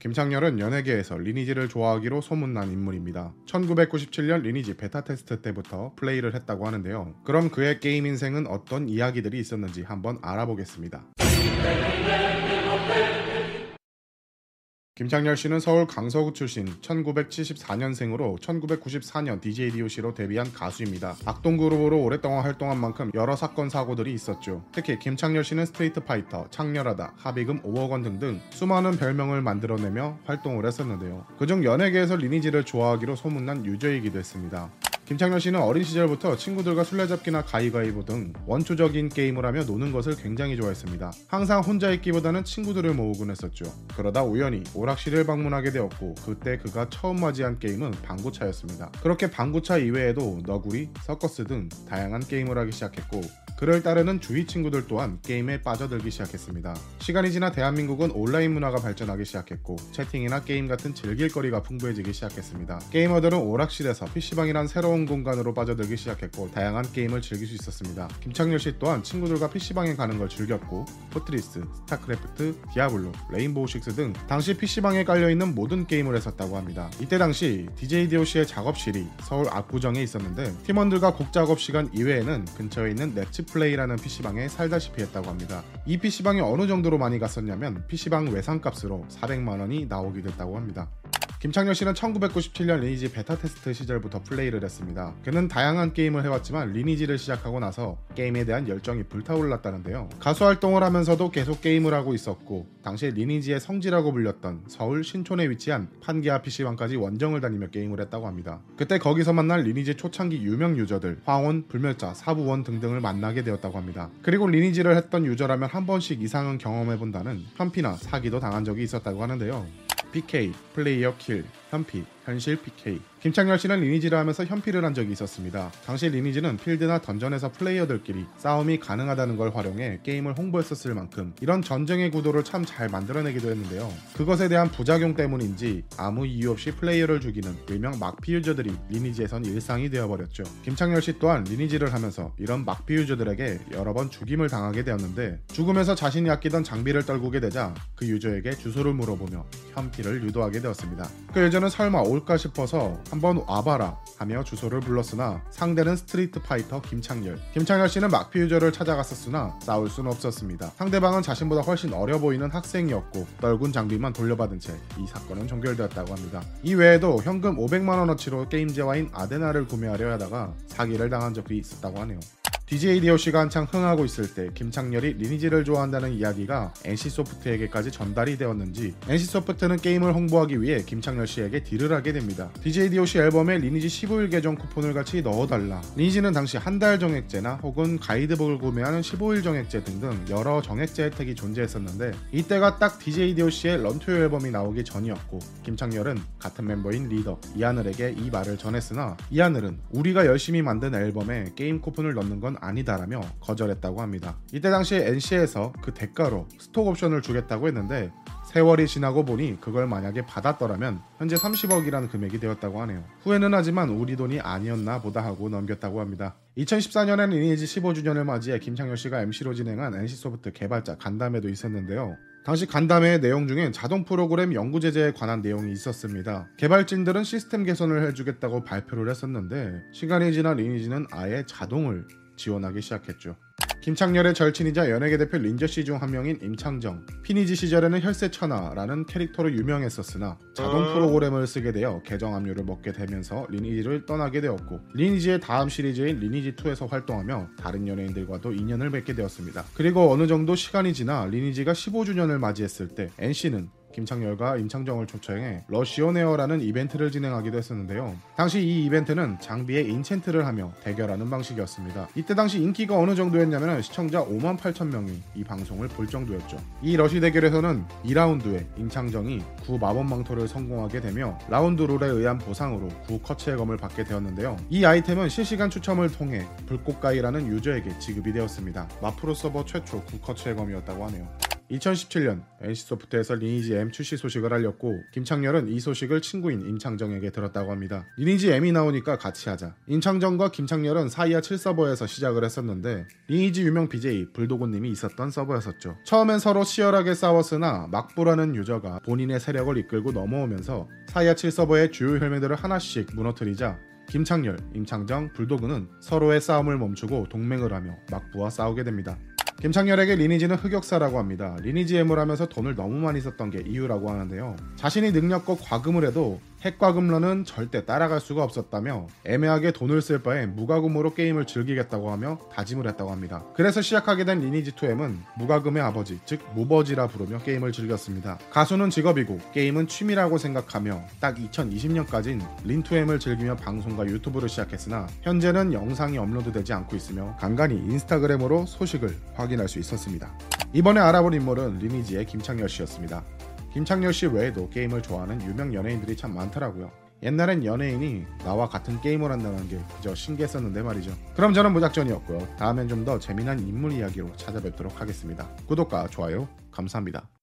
김창렬은 연예계에서 리니지를 좋아하기로 소문난 인물입니다. 1997년 리니지 베타 테스트 때부터 플레이를 했다고 하는데요. 그럼 그의 게임 인생은 어떤 이야기들이 있었는지 한번 알아보겠습니다. 김창렬 씨는 서울 강서구 출신 1974년생으로 1994년 DJ DOC로 데뷔한 가수입니다. 악동그룹으로 오랫동안 활동한 만큼 여러 사건 사고들이 있었죠. 특히 김창렬 씨는 스트리트 파이터, 창렬하다, 합의금 5억 원 등등 수많은 별명을 만들어내며 활동을 했었는데요. 그중 연예계에서 리니지를 좋아하기로 소문난 유저이기도 했습니다. 김창렬 씨는 어린 시절부터 친구들과 술래잡기나 가위바위보 등 원초적인 게임을 하며 노는 것을 굉장히 좋아했습니다. 항상 혼자 있기보다는 친구들을 모으곤 했었죠. 그러다 우연히 오락실을 방문하게 되었고 그때 그가 처음 맞이한 게임은 방구차였습니다. 그렇게 방구차 이외에도 너구리, 서커스 등 다양한 게임을 하기 시작했고 그를 따르는 주위 친구들 또한 게임에 빠져들기 시작했습니다. 시간이 지나 대한민국은 온라인 문화가 발전하기 시작했고 채팅이나 게임 같은 즐길거리가 풍부해지기 시작했습니다. 게이머들은 오락실에서 PC방이란 새로운 공간으로 빠져들기 시작했고 다양한 게임을 즐길 수 있었습니다. 김창렬 씨 또한 친구들과 PC방에 가는 걸 즐겼고 포트리스, 스타크래프트, 디아블로, 레인보우 식스 등 당시 PC방에 깔려있는 모든 게임을 했었다고 합니다. 이때 당시 DJ DOC의 작업실이 서울 압구정에 있었는데 팀원들과 곡 작업 시간 이외에는 근처에 있는 넷츠 플레이라는 PC방에 살다시피 했다고 합니다. 이 PC방이 어느 정도로 많이 갔었냐면 PC방 외상값으로 400만원이 나오게 됐다고 합니다. 김창렬 씨는 1997년 리니지 베타 테스트 시절부터 플레이를 했습니다. 그는 다양한 게임을 해왔지만 리니지를 시작하고 나서 게임에 대한 열정이 불타올랐다는데요. 가수 활동을 하면서도 계속 게임을 하고 있었고 당시 리니지의 성지라고 불렸던 서울 신촌에 위치한 판기아 PC방까지 원정을 다니며 게임을 했다고 합니다. 그때 거기서 만난 리니지 초창기 유명 유저들 황혼, 불멸자, 사부원 등등을 만나게 되었다고 합니다. 그리고 리니지를 했던 유저라면 한 번씩 이상은 경험해본다는 현피나 사기도 당한 적이 있었다고 하는데요. PK, player kill, 현피, 현실 PK. 김창렬 씨는 리니지를 하면서 현피를 한 적이 있었습니다. 당시 리니지는 필드나 던전에서 플레이어들끼리 싸움이 가능하다는 걸 활용해 게임을 홍보했었을 만큼 이런 전쟁의 구도를 참 잘 만들어내기도 했는데요. 그것에 대한 부작용 때문인지 아무 이유 없이 플레이어를 죽이는 일명 막피 유저들이 리니지에선 일상이 되어버렸죠. 김창렬 씨 또한 리니지를 하면서 이런 막피 유저들에게 여러 번 죽임을 당하게 되었는데 죽으면서 자신이 아끼던 장비를 떨구게 되자 그 유저에게 주소를 물어보며 현피를 유도하게 되었습니다. 그 유저는 설마 올까 싶어서 한번 와봐라 하며 주소를 불렀으나 상대는 스트리트 파이터 김창렬. 김창렬 씨는 막피 유저를 찾아갔었으나 싸울 수는 없었습니다. 상대방은 자신보다 훨씬 어려 보이는 학생이었고 떨군 장비만 돌려받은 채 이 사건은 종결되었다고 합니다. 이 외에도 현금 500만 원어치로 게임 재화인 아데나를 구매하려 하다가 사기를 당한 적이 있었다고 하네요. DJ DOC가 한창 흥하고 있을 때 김창렬이 리니지를 좋아한다는 이야기가 NC소프트에게까지 전달이 되었는지 NC소프트는 게임을 홍보하기 위해 김창렬 씨에게 deal을 하게 됩니다. DJ DOC 앨범에 리니지 15일 계정 쿠폰을 같이 넣어달라. 리니지는 당시 한 달 정액제나 혹은 가이드북을 구매하는 15일 정액제 등등 여러 정액제 혜택이 존재했었는데 이때가 딱 DJ DOC의 Run to 앨범이 나오기 전이었고 김창렬은 같은 멤버인 리더 이하늘에게 이 말을 전했으나 이하늘은 우리가 열심히 만든 앨범에 게임 쿠폰을 넣는 건 아니다라며 거절했다고 합니다. 이때 당시 NC에서 그 대가로 스톡 옵션을 주겠다고 했는데 세월이 지나고 보니 그걸 만약에 받았더라면 현재 30억이라는 금액이 되었다고 하네요. 후회는 하지만 우리 돈이 아니었나 보다 하고 넘겼다고 합니다. 2014년에는 리니지 15주년을 맞이해 김창렬 씨가 MC로 진행한 NC소프트 개발자 간담회도 있었는데요. 당시 간담회의 내용 중엔 자동 프로그램 연구 제재에 관한 내용이 있었습니다. 개발진들은 시스템 개선을 해주겠다고 발표를 했었는데 시간이 지나 리니지는 아예 자동을 지원하기 시작했죠. 김창렬의 절친이자 연예계 대표 린저 씨 중 한 명인 임창정. 피니지 시절에는 혈세천하라는 캐릭터로 유명했었으나 자동 프로그램을 쓰게 되어 계정 압류를 먹게 되면서 리니지를 떠나게 되었고 리니지의 다음 시리즈인 리니지 2에서 활동하며 다른 연예인들과도 인연을 맺게 되었습니다. 그리고 어느 정도 시간이 지나 리니지가 15주년을 맞이했을 때 NC는 김창렬과 임창정을 초청해 러시오네어라는 이벤트를 진행하기도 했었는데요. 당시 이 이벤트는 장비에 enchant를 하며 대결하는 방식이었습니다. 이때 당시 인기가 어느 정도였냐면 시청자 5만 8천 명이 이 방송을 볼 정도였죠. 이 러시 대결에서는 2라운드에 임창정이 구 마법 망토를 성공하게 되며 라운드 룰에 의한 보상으로 구 커츠의 검을 받게 되었는데요. 이 아이템은 실시간 추첨을 통해 불꽃가이라는 유저에게 지급이 되었습니다. 마프로 서버 최초 구 커츠의 검이었다고 하네요. 2017년 NC소프트에서 리니지 M 출시 소식을 알렸고 김창렬은 이 소식을 친구인 임창정에게 들었다고 합니다. 리니지 M이 나오니까 같이 하자. 임창정과 김창렬은 사이하 7 서버에서 시작을 했었는데 리니지 유명 BJ 불도고님이 있었던 서버였었죠. 처음엔 서로 치열하게 싸웠으나 막부라는 유저가 본인의 세력을 이끌고 넘어오면서 사이아 7 서버의 주요 혈맹들을 하나씩 무너뜨리자 김창렬, 임창정, 불도그는 서로의 싸움을 멈추고 동맹을 하며 막부와 싸우게 됩니다. 김창렬에게 리니지는 흑역사라고 합니다. 리니지 M을 하면서 돈을 너무 많이 썼던 게 이유라고 하는데요. 자신이 능력껏 과금을 해도 핵과 금러는 절대 따라갈 수가 없었다며 애매하게 돈을 쓸 바에 무과금으로 게임을 즐기겠다고 하며 다짐을 했다고 합니다. 그래서 시작하게 된 리니지 2M은 무과금의 아버지, 즉 무버지라 부르며 게임을 즐겼습니다. 가수는 직업이고 게임은 취미라고 생각하며 딱 2020년까진 린2M을 즐기며 방송과 유튜브를 시작했으나 현재는 영상이 업로드되지 않고 있으며 간간히 인스타그램으로 소식을 확인할 수 있었습니다. 이번에 알아볼 인물은 리니지의 김창렬 씨였습니다. 김창렬 씨 외에도 게임을 좋아하는 유명 연예인들이 참 많더라고요. 옛날엔 연예인이 나와 같은 게임을 한다는 게 그저 신기했었는데 말이죠. 그럼 저는 무작전이었고요. 다음엔 좀 더 재미난 인물 이야기로 찾아뵙도록 하겠습니다. 구독과 좋아요 감사합니다.